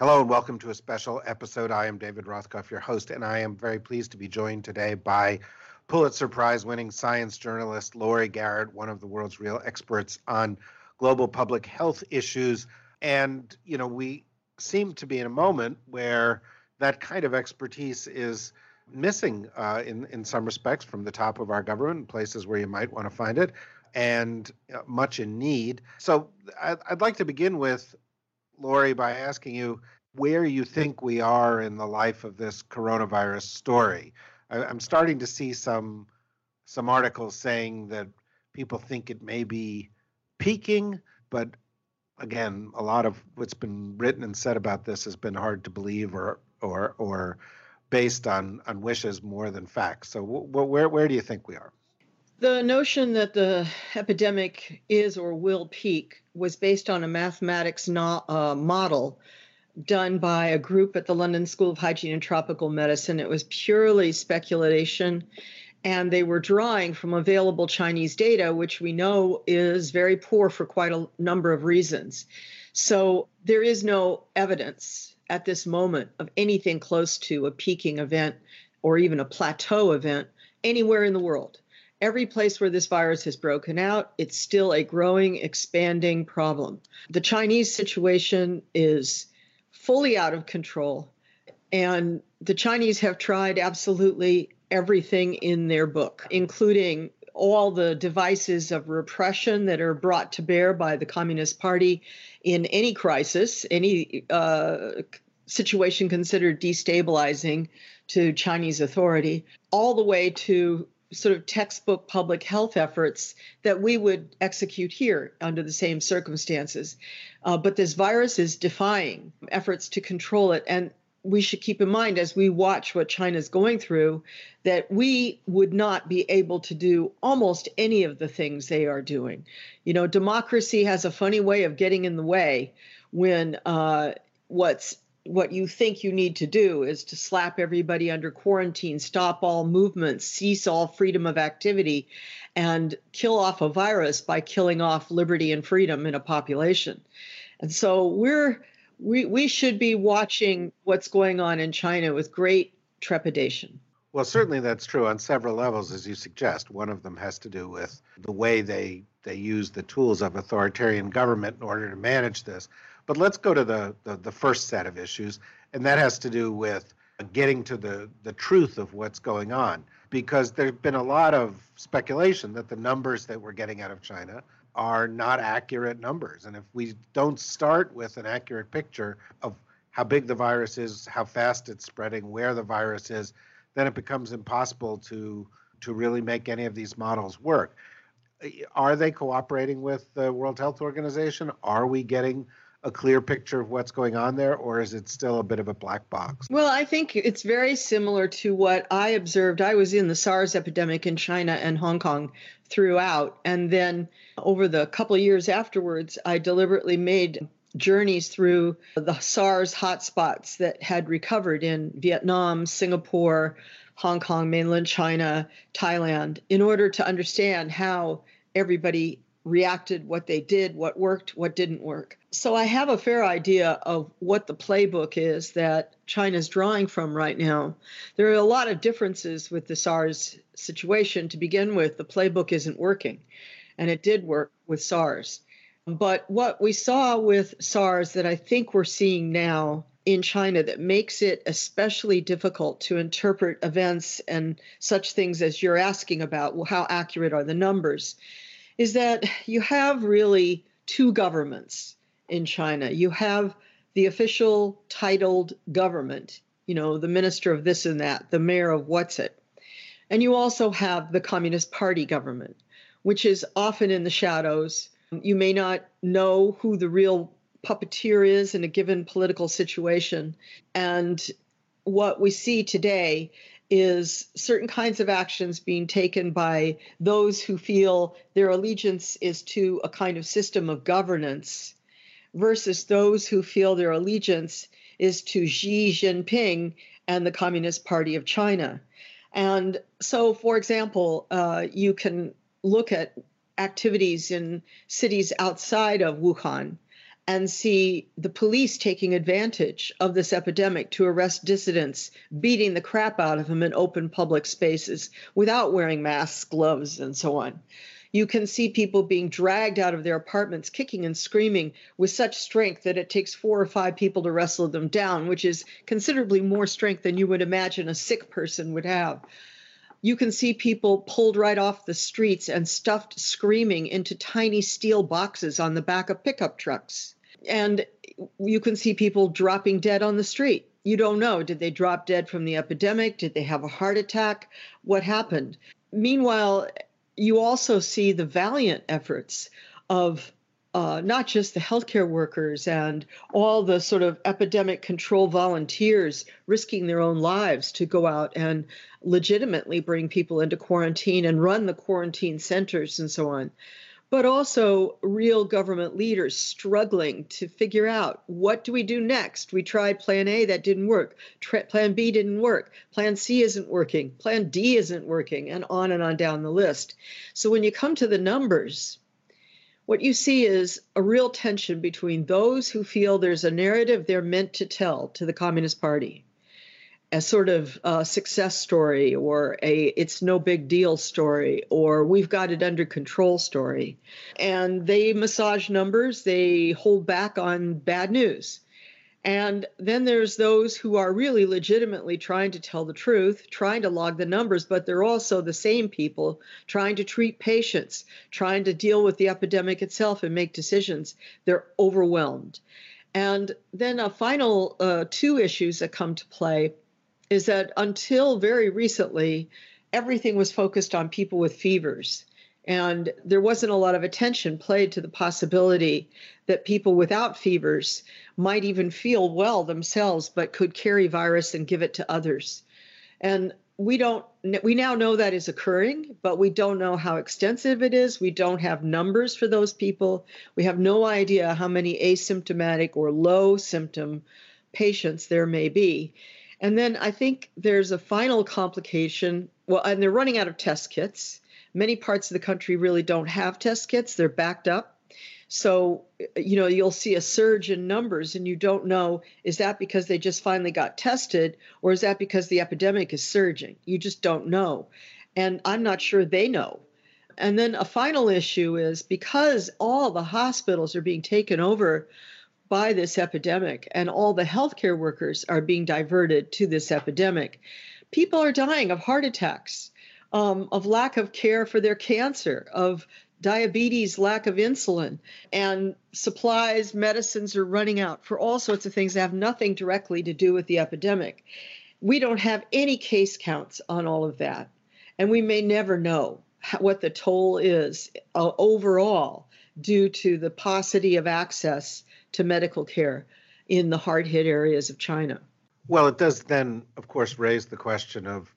Hello and welcome to a special episode. I am David Rothkopf, your host, and I am very pleased to be joined today by Pulitzer Prize winning science journalist Laurie Garrett, one of the world's real experts on global public health issues. And, you know, we seem to be in a moment where that kind of expertise is missing uh, in, in some respects from the top of our government, places where you might want to find it, and uh, much in need. So I'd like to begin with, Laurie, by asking you where you think we are in the life of this coronavirus story. I, I'm starting to see some some articles saying that people think it may be peaking, but again, a lot of what's been written and said about this has been hard to believe or or or based on on wishes more than facts. So, wh- where where do you think we are? The notion that the epidemic is or will peak was based on a mathematics no, uh, model done by a group at the London School of Hygiene and Tropical Medicine. It was purely speculation, and they were drawing from available Chinese data, which we know is very poor for quite a number of reasons. So there is no evidence at this moment of anything close to a peaking event or even a plateau event anywhere in the world. Every place where this virus has broken out, it's still a growing, expanding problem. The Chinese situation is fully out of control, and the Chinese have tried absolutely everything in their book, including all the devices of repression that are brought to bear by the Communist Party in any crisis, any uh, situation considered destabilizing to Chinese authority, all the way to sort of textbook public health efforts that we would execute here under the same circumstances. Uh, but this virus is defying efforts to control it. And we should keep in mind as we watch what China's going through that we would not be able to do almost any of the things they are doing. You know, democracy has a funny way of getting in the way when uh, what's what you think you need to do is to slap everybody under quarantine, stop all movements, cease all freedom of activity, and kill off a virus by killing off liberty and freedom in a population. And so we're we we should be watching what's going on in China with great trepidation. Well, certainly that's true on several levels, as you suggest. One of them has to do with the way they they use the tools of authoritarian government in order to manage this. But let's go to the, the, the first set of issues, and that has to do with getting to the, the truth of what's going on. Because there's been a lot of speculation that the numbers that we're getting out of China are not accurate numbers. And if we don't start with an accurate picture of how big the virus is, how fast it's spreading, where the virus is, then it becomes impossible to to really make any of these models work. Are they cooperating with the World Health Organization? Are we getting a clear picture of what's going on there, or is it still a bit of a black box? Well, I think it's very similar to what I observed. I was in the SARS epidemic in China and Hong Kong throughout. And then over the couple years afterwards, I deliberately made journeys through the SARS hotspots that had recovered in Vietnam, Singapore, Hong Kong, mainland China, Thailand, in order to understand how everybody reacted, what they did, what worked, what didn't work. So I have a fair idea of what the playbook is that China's drawing from right now. There are a lot of differences with the SARS situation. To begin with, the playbook isn't working, and it did work with SARS. But what we saw with SARS that I think we're seeing now in China that makes it especially difficult to interpret events and such things as you're asking about well, how accurate are the numbers is that you have really two governments in China. You have the official titled government, you know, the minister of this and that, the mayor of what's it. And you also have the Communist Party government, which is often in the shadows. You may not know who the real puppeteer is in a given political situation. And what we see today is certain kinds of actions being taken by those who feel their allegiance is to a kind of system of governance versus those who feel their allegiance is to Xi Jinping and the Communist Party of China. And so, for example, uh, you can look at activities in cities outside of Wuhan and see the police taking advantage of this epidemic to arrest dissidents, beating the crap out of them in open public spaces without wearing masks, gloves, and so on. You can see people being dragged out of their apartments, kicking and screaming with such strength that it takes four or five people to wrestle them down, which is considerably more strength than you would imagine a sick person would have you can see people pulled right off the streets and stuffed screaming into tiny steel boxes on the back of pickup trucks. And you can see people dropping dead on the street. You don't know. Did they drop dead from the epidemic? Did they have a heart attack? What happened? Meanwhile, you also see the valiant efforts of uh, not just the healthcare workers and all the sort of epidemic control volunteers risking their own lives to go out and legitimately bring people into quarantine and run the quarantine centers and so on. But also, real government leaders struggling to figure out what do we do next? We tried plan A, that didn't work. plan B didn't work. Plan C isn't working. Plan D isn't working, and on and on down the list. So, when you come to the numbers, what you see is a real tension between those who feel there's a narrative they're meant to tell to the Communist Party, a sort of uh, success story or a it's no big deal story or we've got it under control story. And they massage numbers, they hold back on bad news. And then there's those who are really legitimately trying to tell the truth, trying to log the numbers, but they're also the same people trying to treat patients, trying to deal with the epidemic itself and make decisions. They're overwhelmed. And then a final uh, two issues that come to play is that until very recently, everything was focused on people with fevers. And there wasn't a lot of attention played to the possibility that people without fevers might even feel well themselves, but could carry virus and give it to others. And we don't, we now know that is occurring, but we don't know how extensive it is. We don't have numbers for those people. We have no idea how many asymptomatic or low symptom patients there may be. And then I think there's a final complication. Well, and they're running out of test kits Many parts of the country really don't have test kits, they're backed up. So, you know, you'll see a surge in numbers, and you don't know is that because they just finally got tested, or is that because the epidemic is surging? You just don't know. And I'm not sure they know. And then a final issue is because all the hospitals are being taken over by this epidemic and all the healthcare workers are being diverted to this epidemic, people are dying of heart attacks um, of lack of care for their cancer, of diabetes, lack of insulin, and supplies, medicines are running out for all sorts of things that have nothing directly to do with the epidemic. We don't have any case counts on all of that, and we may never know what the toll is uh, overall due to the paucity of access to medical care in the hard hit areas of China. Well, it does then, of course, raise the question of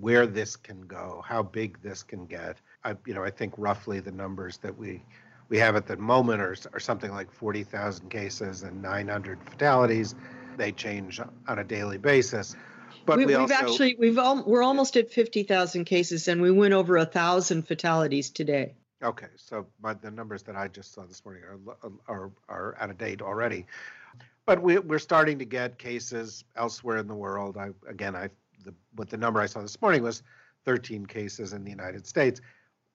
where this can go, how big this can get. I, you know, I think roughly the numbers that we we have at the moment are, are something like 40,000 cases and 900 fatalities. They change on a daily basis. But we, have also, actually we've al- we're almost at 50,000 cases and we went over a thousand fatalities today. Okay, so my, the numbers that I just saw this morning are are, are out of date already. But we, we're starting to get cases elsewhere in the world. I, again, I the what the number I saw this morning was 13 cases in the United States.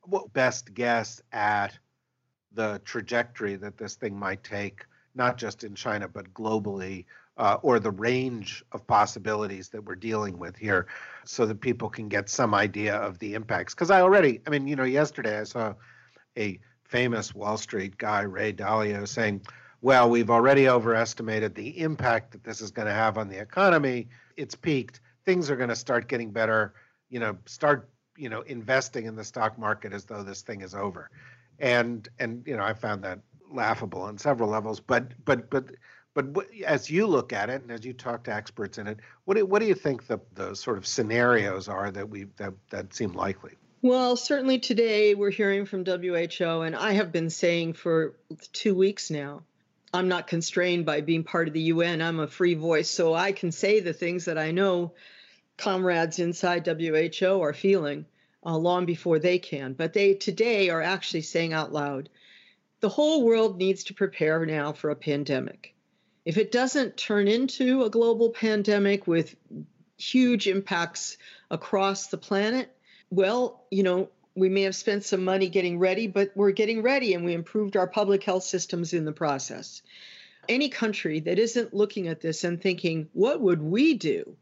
What best guess at the trajectory that this thing might take, not just in China but globally, uh, or the range of possibilities that we're dealing with here, so that people can get some idea of the impacts. Because I already, I mean, you know, yesterday I saw a famous Wall Street guy, Ray Dalio, saying, well, we've already overestimated the impact that this is going to have on the economy. It's peaked things are going to start getting better. You know, start you know investing in the stock market as though this thing is over, and and you know I found that laughable on several levels. But but but but as you look at it, and as you talk to experts in it, what do, what do you think the, the sort of scenarios are that we that, that seem likely? Well, certainly today we're hearing from WHO, and I have been saying for two weeks now, I'm not constrained by being part of the UN. I'm a free voice, so I can say the things that I know comrades inside WHO are feeling uh, long before they can. But they today are actually saying out loud the whole world needs to prepare now for a pandemic. If it doesn't turn into a global pandemic with huge impacts across the planet, well, you know, we may have spent some money getting ready, but we're getting ready and we improved our public health systems in the process. Any country that isn't looking at this and thinking, what would we do?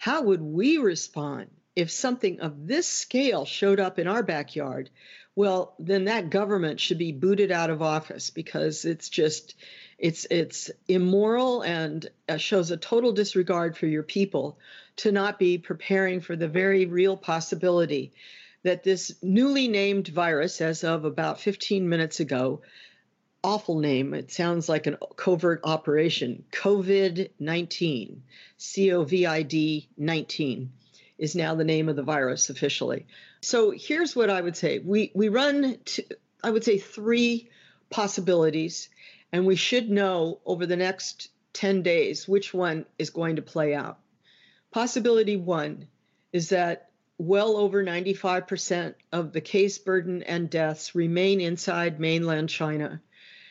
How would we respond if something of this scale showed up in our backyard? Well, then that government should be booted out of office because it's just it's it's immoral and uh, shows a total disregard for your people to not be preparing for the very real possibility that this newly named virus, as of about 15 minutes ago, awful name. It sounds like a covert operation. COVID 19, C O V I D 19 is now the name of the virus officially. So here's what I would say we, we run, to, I would say, three possibilities and we should know over the next 10 days which one is going to play out. Possibility one is that well over 95% of the case burden and deaths remain inside mainland China,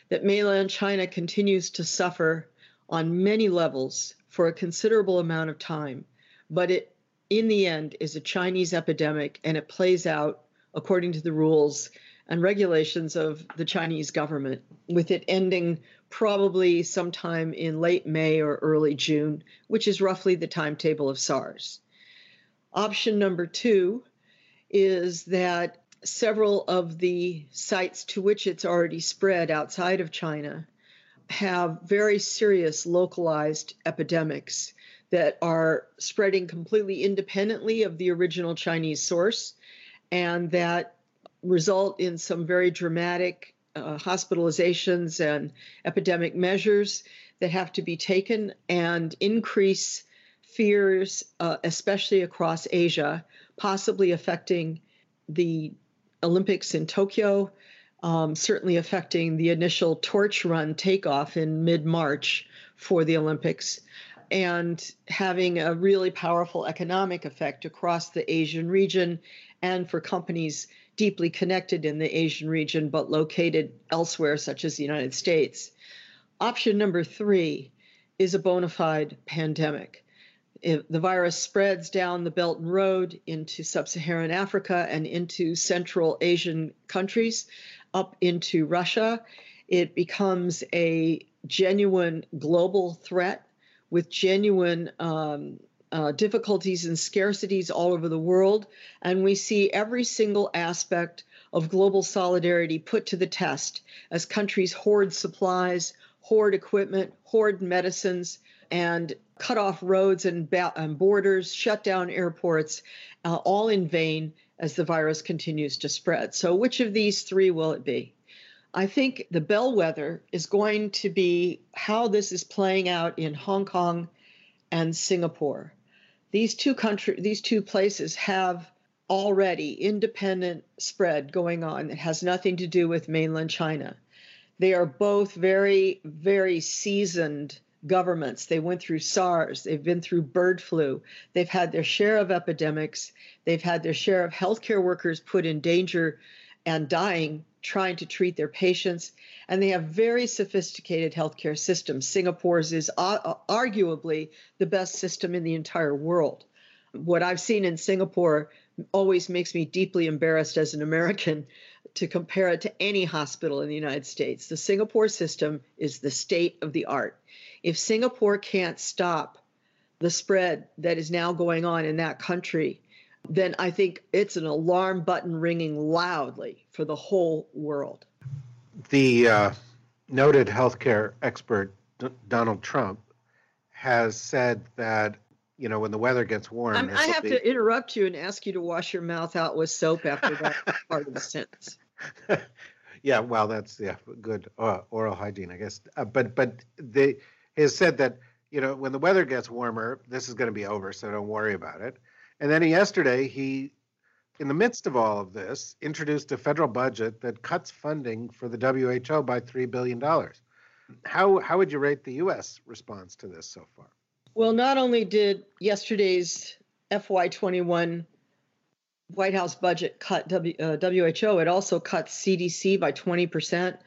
that mainland China continues to suffer on many levels for a considerable amount of time, but it in the end is a Chinese epidemic and it plays out according to the rules and regulations of the Chinese government, with it ending probably sometime in late May or early June, which is roughly the timetable of SARS. Option number two is that several of the sites to which it's already spread outside of China have very serious localized epidemics that are spreading completely independently of the original Chinese source, and that result in some very dramatic uh, hospitalizations and epidemic measures that have to be taken and increase fears, uh, especially across Asia, possibly affecting the Olympics in Tokyo, um, certainly affecting the initial torch run takeoff in mid March for the Olympics, and having a really powerful economic effect across the Asian region and for companies deeply connected in the Asian region but located elsewhere, such as the United States. Option number three is a bona fide pandemic. The virus spreads down the Belt and Road into sub Saharan Africa and into Central Asian countries, up into Russia. It becomes a genuine global threat with genuine um, uh, difficulties and scarcities all over the world. And we see every single aspect of global solidarity put to the test as countries hoard supplies, hoard equipment, hoard medicines, and cut off roads and, ba- and borders, shut down airports, uh, all in vain as the virus continues to spread. So, which of these three will it be? I think the bellwether is going to be how this is playing out in Hong Kong and Singapore these two country these two places have already independent spread going on that has nothing to do with mainland China. They are both very, very seasoned governments. They went through SARS, they've been through bird flu, they've had their share of epidemics, they've had their share of healthcare workers put in danger and dying trying to treat their patients. And they have very sophisticated healthcare systems. Singapore's is uh, uh, arguably the best system in the entire world. What I've seen in Singapore always makes me deeply embarrassed as an American to compare it to any hospital in the United States. The Singapore system is the state of the art. If Singapore can't stop the spread that is now going on in that country, then I think it's an alarm button ringing loudly for the whole world. The uh, noted healthcare expert D- Donald Trump has said that you know when the weather gets warm. I'm, i have be... to interrupt you and ask you to wash your mouth out with soap after that part of the sentence. Yeah, well, that's yeah, good uh, oral hygiene, I guess. Uh, but but they has said that you know when the weather gets warmer, this is going to be over, so don't worry about it. And then yesterday he, in the midst of all of this, introduced a federal budget that cuts funding for the WHO by three billion dollars. How how would you rate the U.S. response to this so far? Well, not only did yesterday's FY21 White House budget cut w, uh, WHO, it also cuts CDC by 20%.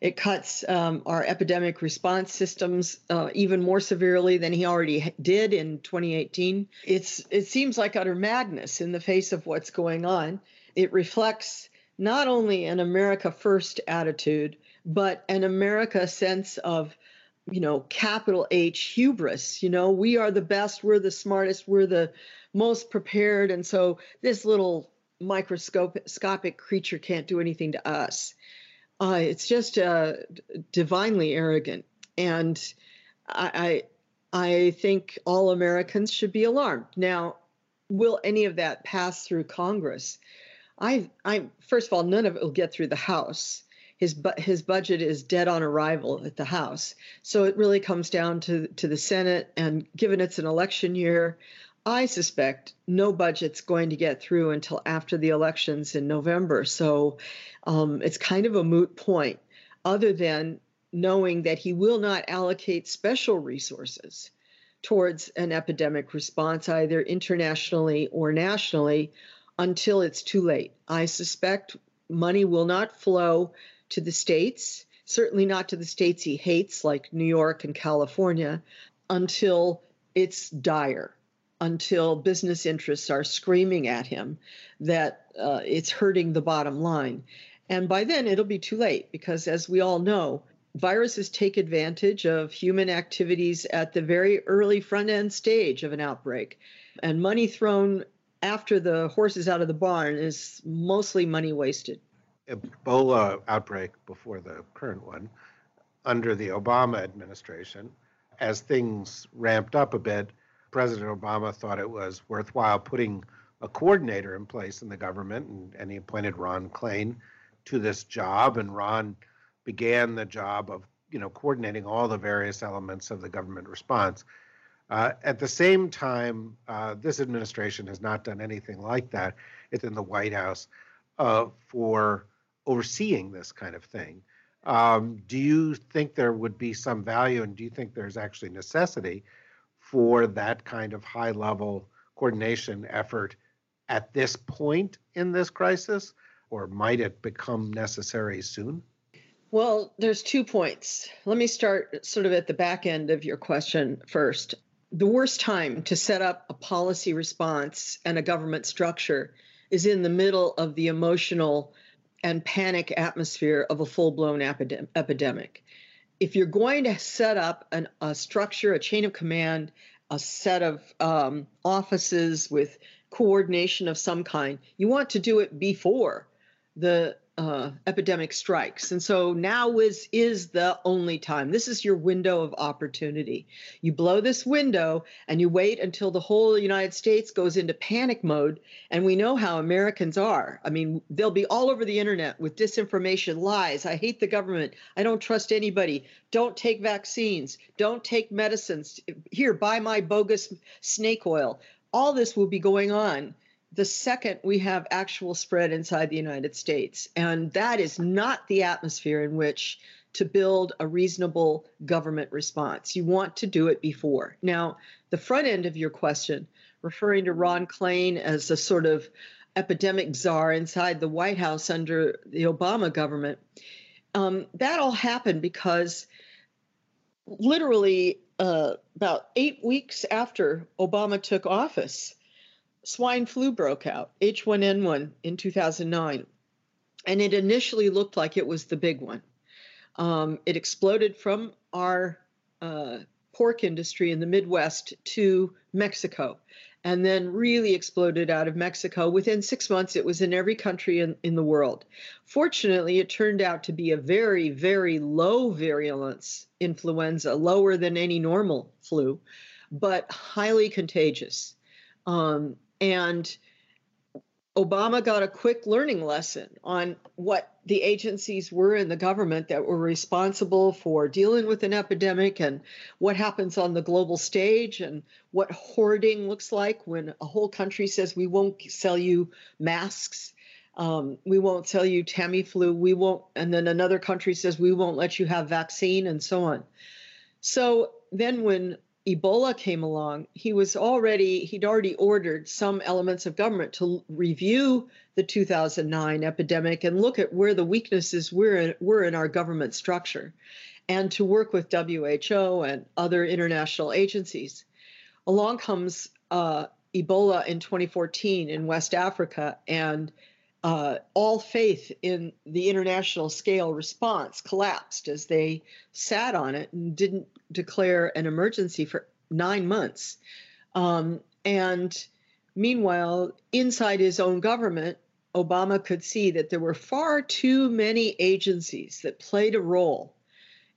It cuts um, our epidemic response systems uh, even more severely than he already did in 2018. It's it seems like utter madness in the face of what's going on. It reflects not only an America first attitude, but an America sense of you know, capital H hubris. You know, we are the best, we're the smartest, we're the most prepared. And so this little microscopic creature can't do anything to us. Uh, it's just uh, divinely arrogant. And I, I, I think all Americans should be alarmed. Now, will any of that pass through Congress? I, I first of all, none of it will get through the House his bu- his budget is dead on arrival at the House. So it really comes down to to the Senate, and given it's an election year, I suspect no budget's going to get through until after the elections in November. So um, it's kind of a moot point, other than knowing that he will not allocate special resources towards an epidemic response, either internationally or nationally, until it's too late. I suspect money will not flow to the states, certainly not to the states he hates, like New York and California, until it's dire, until business interests are screaming at him that uh, it's hurting the bottom line. And by then, it'll be too late because, as we all know, viruses take advantage of human activities at the very early front end stage of an outbreak. And money thrown after the horse is out of the barn is mostly money wasted. Ebola outbreak before the current one under the Obama administration. As things ramped up a bit, President Obama thought it was worthwhile putting a coordinator in place in the government, and, and he appointed Ron Klain to this job. And Ron began the job of you know coordinating all the various elements of the government response. Uh, at the same time, uh, this administration has not done anything like that. It's in the White House uh, for overseeing this kind of thing. Um, do you think there would be some value, and do you think there's actually necessity for that kind of high level coordination effort at this point in this crisis, or might it become necessary soon? Well, there's two points. Let me start sort of at the back end of your question first. The worst time to set up a policy response and a government structure is in the middle of the emotional and panic atmosphere of a full blown epidem- epidemic. If you're going to set up an, a structure, a chain of command, a set of um, offices with coordination of some kind, you want to do it before the uh, epidemic strikes. And so now is is the only time. This is your window of opportunity. You blow this window and you wait until the whole United States goes into panic mode. And we know how Americans are. I mean, they'll be all over the internet with disinformation, lies. I hate the government. I don't trust anybody. Don't take vaccines. Don't take medicines. Here, buy my bogus snake oil. All this will be going on the second we have actual spread inside the United States. And that is not the atmosphere in which to build a reasonable government response. You want to do it before. Now, the front end of your question, referring to Ron Klain as a sort of epidemic czar inside the White House under the Obama government, um, that all happened because literally uh, about eight weeks after Obama took office, swine flu broke out, H1N1, in 2009. And it initially looked like it was the big one. Um, it exploded from our uh, pork industry in the Midwest to Mexico, and then really exploded out of Mexico. Within six months, it was in every country in, in the world. Fortunately, it turned out to be a very, very low virulence influenza, lower than any normal flu, but highly contagious. Um, and Obama got a quick learning lesson on what the agencies were in the government that were responsible for dealing with an epidemic and what happens on the global stage and what hoarding looks like when a whole country says we won't sell you masks um, we won't sell you Tamiflu. We won't, and then another country says we won't let you have vaccine, and so on. So then, when Ebola came along, he was already he'd already ordered some elements of government to review the 2009 epidemic and look at where the weaknesses were in, were in our government structure, and to work with WHO and other international agencies. Along comes uh, Ebola in 2014 in West Africa, and uh, all faith in the international scale response collapsed as they sat on it and didn't declare an emergency for nine months. Um, and meanwhile, inside his own government, Obama could see that there were far too many agencies that played a role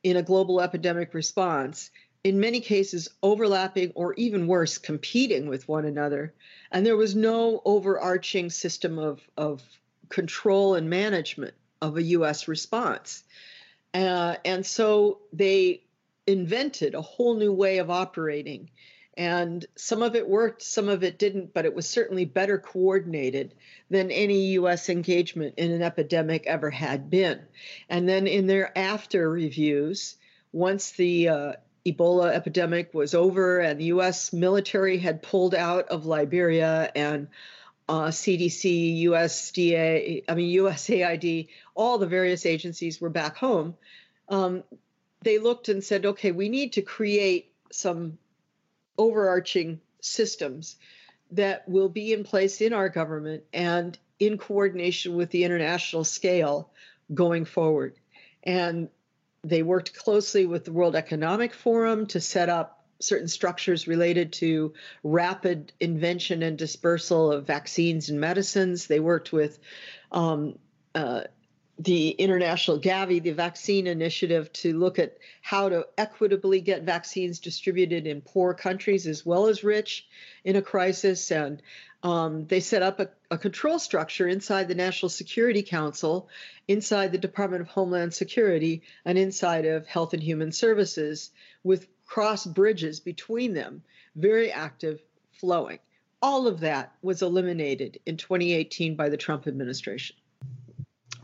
in a global epidemic response, in many cases overlapping or even worse, competing with one another. And there was no overarching system of, of control and management of a U.S. response. Uh, and so they invented a whole new way of operating. And some of it worked, some of it didn't, but it was certainly better coordinated than any U.S. engagement in an epidemic ever had been. And then in their after reviews, once the uh, Ebola epidemic was over and the U.S. military had pulled out of Liberia and uh, CDC, USDA, I mean, USAID, all the various agencies were back home. Um, they looked and said, okay, we need to create some overarching systems that will be in place in our government and in coordination with the international scale going forward. And they worked closely with the World Economic Forum to set up certain structures related to rapid invention and dispersal of vaccines and medicines. They worked with um, uh, the International Gavi, the vaccine initiative, to look at how to equitably get vaccines distributed in poor countries as well as rich in a crisis. And um, they set up a, a, control structure inside the National Security Council, inside the Department of Homeland Security, and inside of Health and Human Services with cross bridges between them, very active, flowing. All of that was eliminated in 2018 by the Trump administration.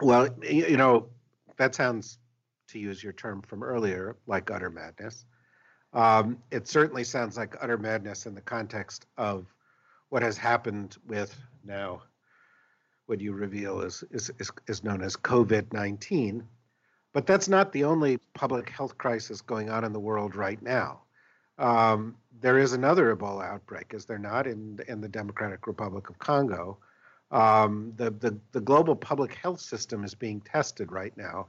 Well, you know, that sounds, to use your term from earlier, like utter madness. Um, it certainly sounds like utter madness in the context of what has happened with now what you reveal is, is, is, is known as COVID 19, but that's not the only public health crisis going on in the world right now. Um, there is another Ebola outbreak, is there not, in in the Democratic Republic of Congo? Um, the, the the global public health system is being tested right now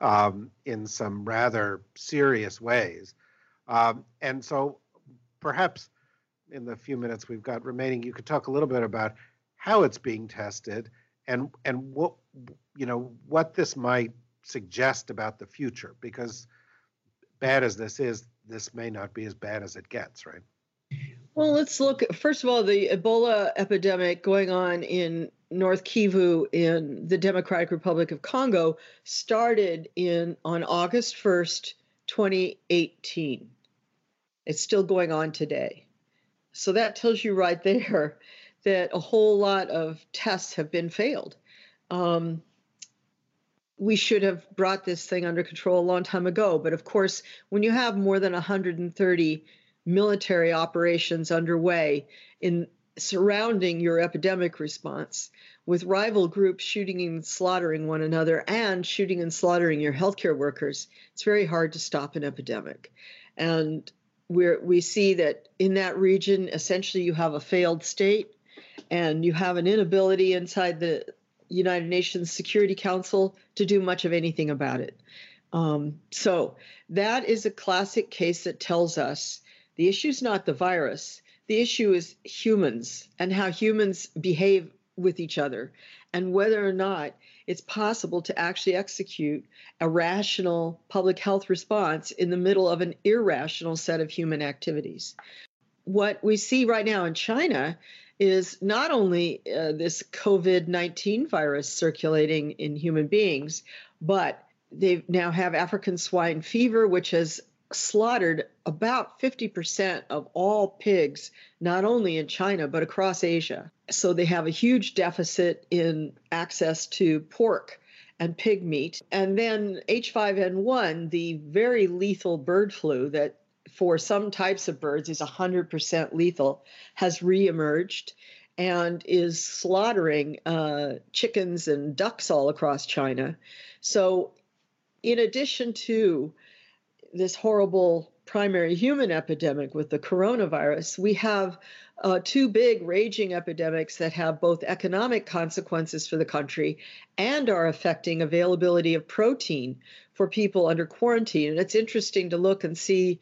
um, in some rather serious ways, um, and so perhaps in the few minutes we've got remaining, you could talk a little bit about how it's being tested and and what you know what this might suggest about the future because bad as this is this may not be as bad as it gets right? Well let's look first of all the ebola epidemic going on in north kivu in the democratic republic of congo started in on august 1st 2018 it's still going on today so that tells you right there that a whole lot of tests have been failed um, we should have brought this thing under control a long time ago. But of course, when you have more than 130 military operations underway in surrounding your epidemic response, with rival groups shooting and slaughtering one another and shooting and slaughtering your healthcare workers, it's very hard to stop an epidemic. And we we see that in that region, essentially, you have a failed state and you have an inability inside the United Nations Security Council to do much of anything about it. Um, so that is a classic case that tells us the issue is not the virus, the issue is humans and how humans behave with each other, and whether or not it's possible to actually execute a rational public health response in the middle of an irrational set of human activities. What we see right now in China is not only uh, this COVID 19 virus circulating in human beings, but they now have African swine fever, which has slaughtered about 50% of all pigs, not only in China, but across Asia. So they have a huge deficit in access to pork and pig meat. And then H5N1, the very lethal bird flu that for some types of birds is 100% lethal, has reemerged and is slaughtering uh, chickens and ducks all across China. So, in addition to this horrible primary human epidemic with the coronavirus, we have uh, two big raging epidemics that have both economic consequences for the country and are affecting availability of protein for people under quarantine. And it's interesting to look and see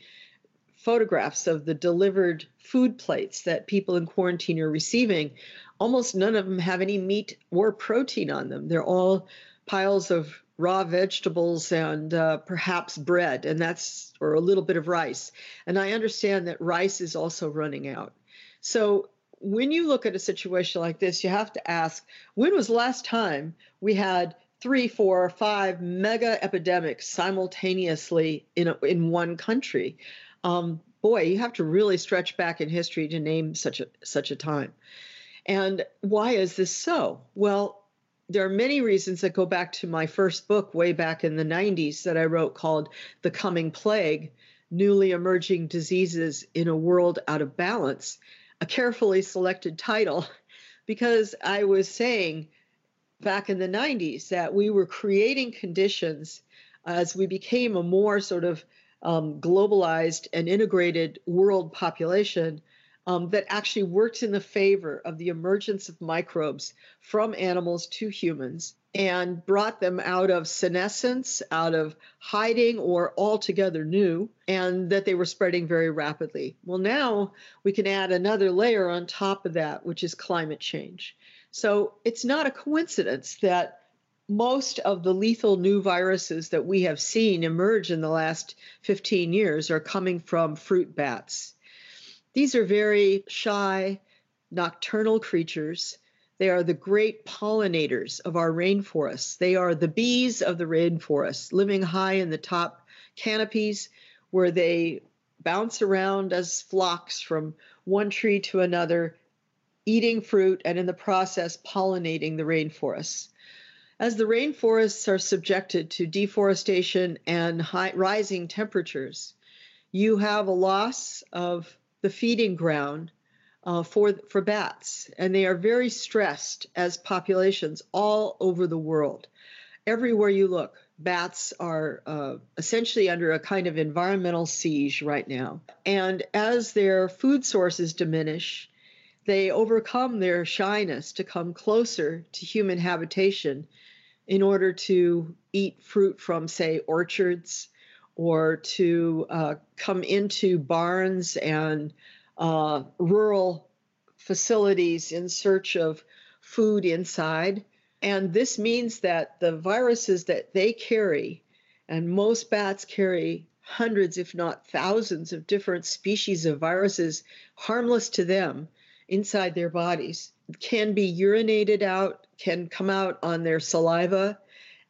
photographs of the delivered food plates that people in quarantine are receiving. Almost none of them have any meat or protein on them. They're all piles of raw vegetables and uh, perhaps bread, and that's or a little bit of rice. And I understand that rice is also running out. So when you look at a situation like this, you have to ask when was last time we had three, four, five mega epidemics simultaneously in a, in one country? Um, boy, you have to really stretch back in history to name such a such a time. And why is this so? Well, there are many reasons that go back to my first book way back in the 90s that I wrote called The Coming Plague Newly Emerging Diseases in a World Out of Balance, a carefully selected title because I was saying back in the 90s that we were creating conditions as we became a more sort of um, globalized and integrated world population um, that actually works in the favor of the emergence of microbes from animals to humans and brought them out of senescence, out of hiding, or altogether new, and that they were spreading very rapidly. Well, now we can add another layer on top of that, which is climate change. So it's not a coincidence that most of the lethal new viruses that we have seen emerge in the last 15 years are coming from fruit bats. These are very shy, nocturnal creatures. They are the great pollinators of our rainforests. They are the bees of the rainforest, living high in the top canopies where they bounce around as flocks from one tree to another, eating fruit and in the process pollinating the rainforests. As the rainforests are subjected to deforestation and high, rising temperatures, you have a loss of the feeding ground uh, for for bats, and they are very stressed as populations all over the world. Everywhere you look, bats are uh, essentially under a kind of environmental siege right now. And as their food sources diminish, they overcome their shyness to come closer to human habitation in order to eat fruit from, say, orchards or to uh, come into barns and uh, rural facilities in search of food inside. And this means that the viruses that they carry, and most bats carry hundreds, if not thousands, of different species of viruses harmless to them inside their bodies, can be urinated out, can come out on their saliva,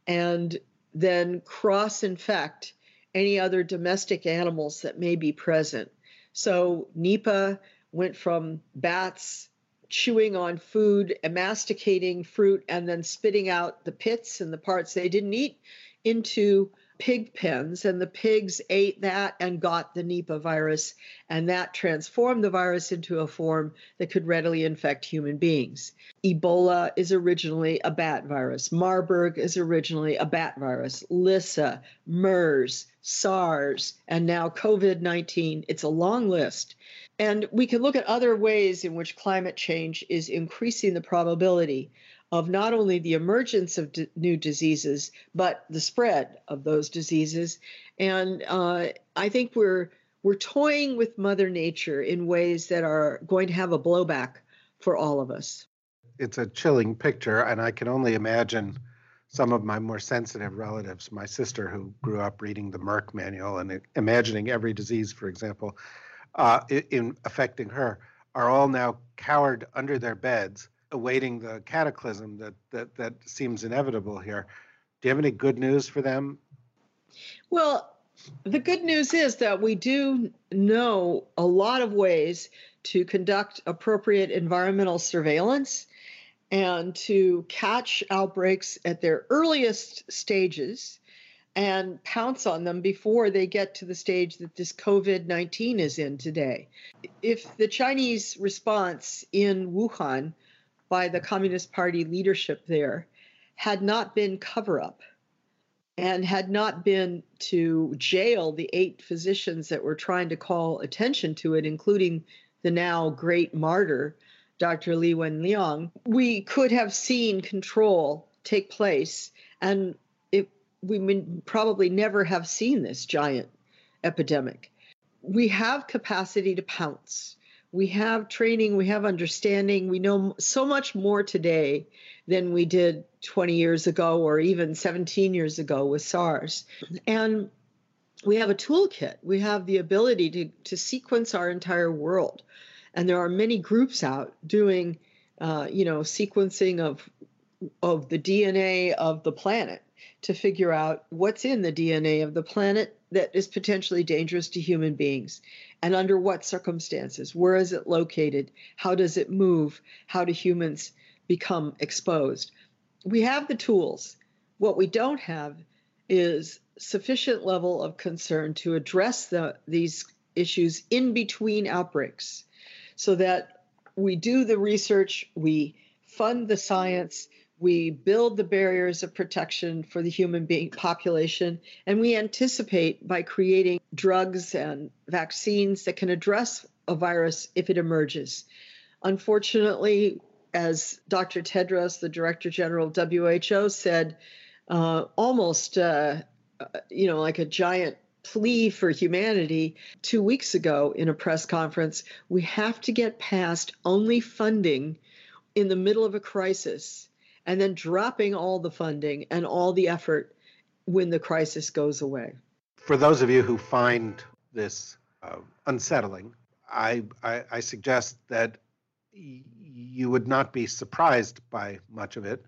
and then cross infect any other domestic animals that may be present. So Nipah went from bats chewing on food, masticating fruit, and then spitting out the pits and the parts they didn't eat into pig pens, and the pigs ate that and got the Nipah virus, and that transformed the virus into a form that could readily infect human beings. Ebola is originally a bat virus. Marburg is originally a bat virus. Lissa, MERS, SARS, and now COVID 19. It's a long list. And we can look at other ways in which climate change is increasing the probability of not only the emergence of d- new diseases, but the spread of those diseases. And uh, I think we're we're toying with Mother Nature in ways that are going to have a blowback for all of us. It's a chilling picture, and I can only imagine some of my more sensitive relatives, my sister who grew up reading the Merck manual and imagining every disease, for example, uh, in affecting her. are all now cowered under their beds, awaiting the cataclysm that, that, that seems inevitable here. Do you have any good news for them? Well, the good news is that we do know a lot of ways to conduct appropriate environmental surveillance and to catch outbreaks at their earliest stages and pounce on them before they get to the stage that this COVID 19 is in today. If the Chinese response in Wuhan by the Communist Party leadership there had not been cover up and had not been to jail the eight physicians that were trying to call attention to it, including the now great martyr, Dr. Li Wenliang, we could have seen control take place and it, we would probably never have seen this giant epidemic. We have capacity to pounce. We have training, we have understanding. We know so much more today than we did 20 years ago or even 17 years ago with SARS. And we have a toolkit. We have the ability to, to sequence our entire world and there are many groups out doing, uh, you know, sequencing of of the DNA of the planet to figure out what's in the DNA of the planet that is potentially dangerous to human beings and under what circumstances. Where is it located? How does it move? How do humans become exposed? We have the tools. What we don't have is sufficient level of concern to address the, these issues in between outbreaks so that we do the research, we fund the science, we build the barriers of protection for the human being population, and we anticipate by creating drugs and vaccines that can address a virus if it emerges. Unfortunately, as Dr. Tedros, the Director General of WHO, said, uh, almost uh, you know like a giant plea for humanity two weeks ago in a press conference. We have to get past only funding in the middle of a crisis and then dropping all the funding and all the effort when the crisis goes away. For those of you who find this uh, unsettling, I, I, I suggest that you would not be surprised by much of it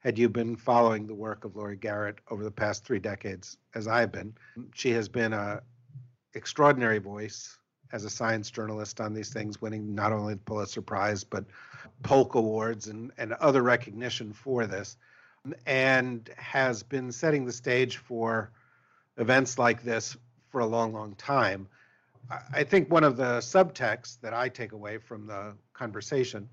had you been following the work of Laurie Garrett over the past three decades, as I've been. She has been a extraordinary voice as a science journalist on these things, winning not only the Pulitzer Prize but Polk Awards and, and other recognition for this, and has been setting the stage for events like this for a long, long time. I think one of the subtexts that I take away from the conversation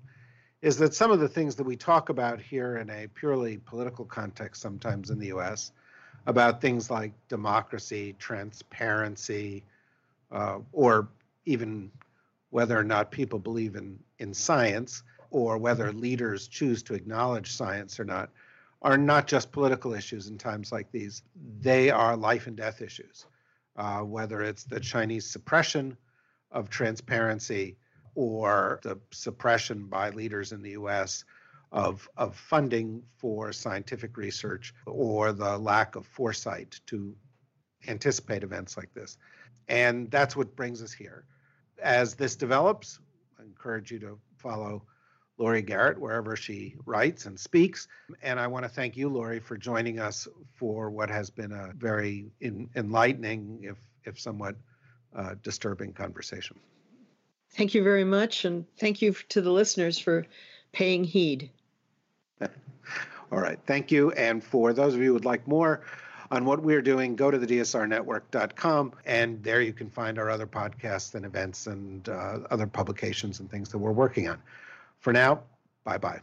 is that some of the things that we talk about here in a purely political context, sometimes in the US, about things like democracy, transparency, uh, or even whether or not people believe in, in science, or whether leaders choose to acknowledge science or not, are not just political issues in times like these. They are life and death issues, uh, whether it's the Chinese suppression of transparency or the suppression by leaders in the US of, of funding for scientific research or the lack of foresight to anticipate events like this. And that's what brings us here. As this develops, I encourage you to follow Laurie Garrett wherever she writes and speaks. And I want to thank you, Laurie, for joining us for what has been a very in, enlightening, if, if somewhat uh, disturbing conversation. Thank you very much. And thank you to the listeners for paying heed. All right. Thank you. And for those of you who would like more on what we're doing, go to the dsrnetwork.com. And there you can find our other podcasts and events and uh, other publications and things that we're working on. For now, bye bye.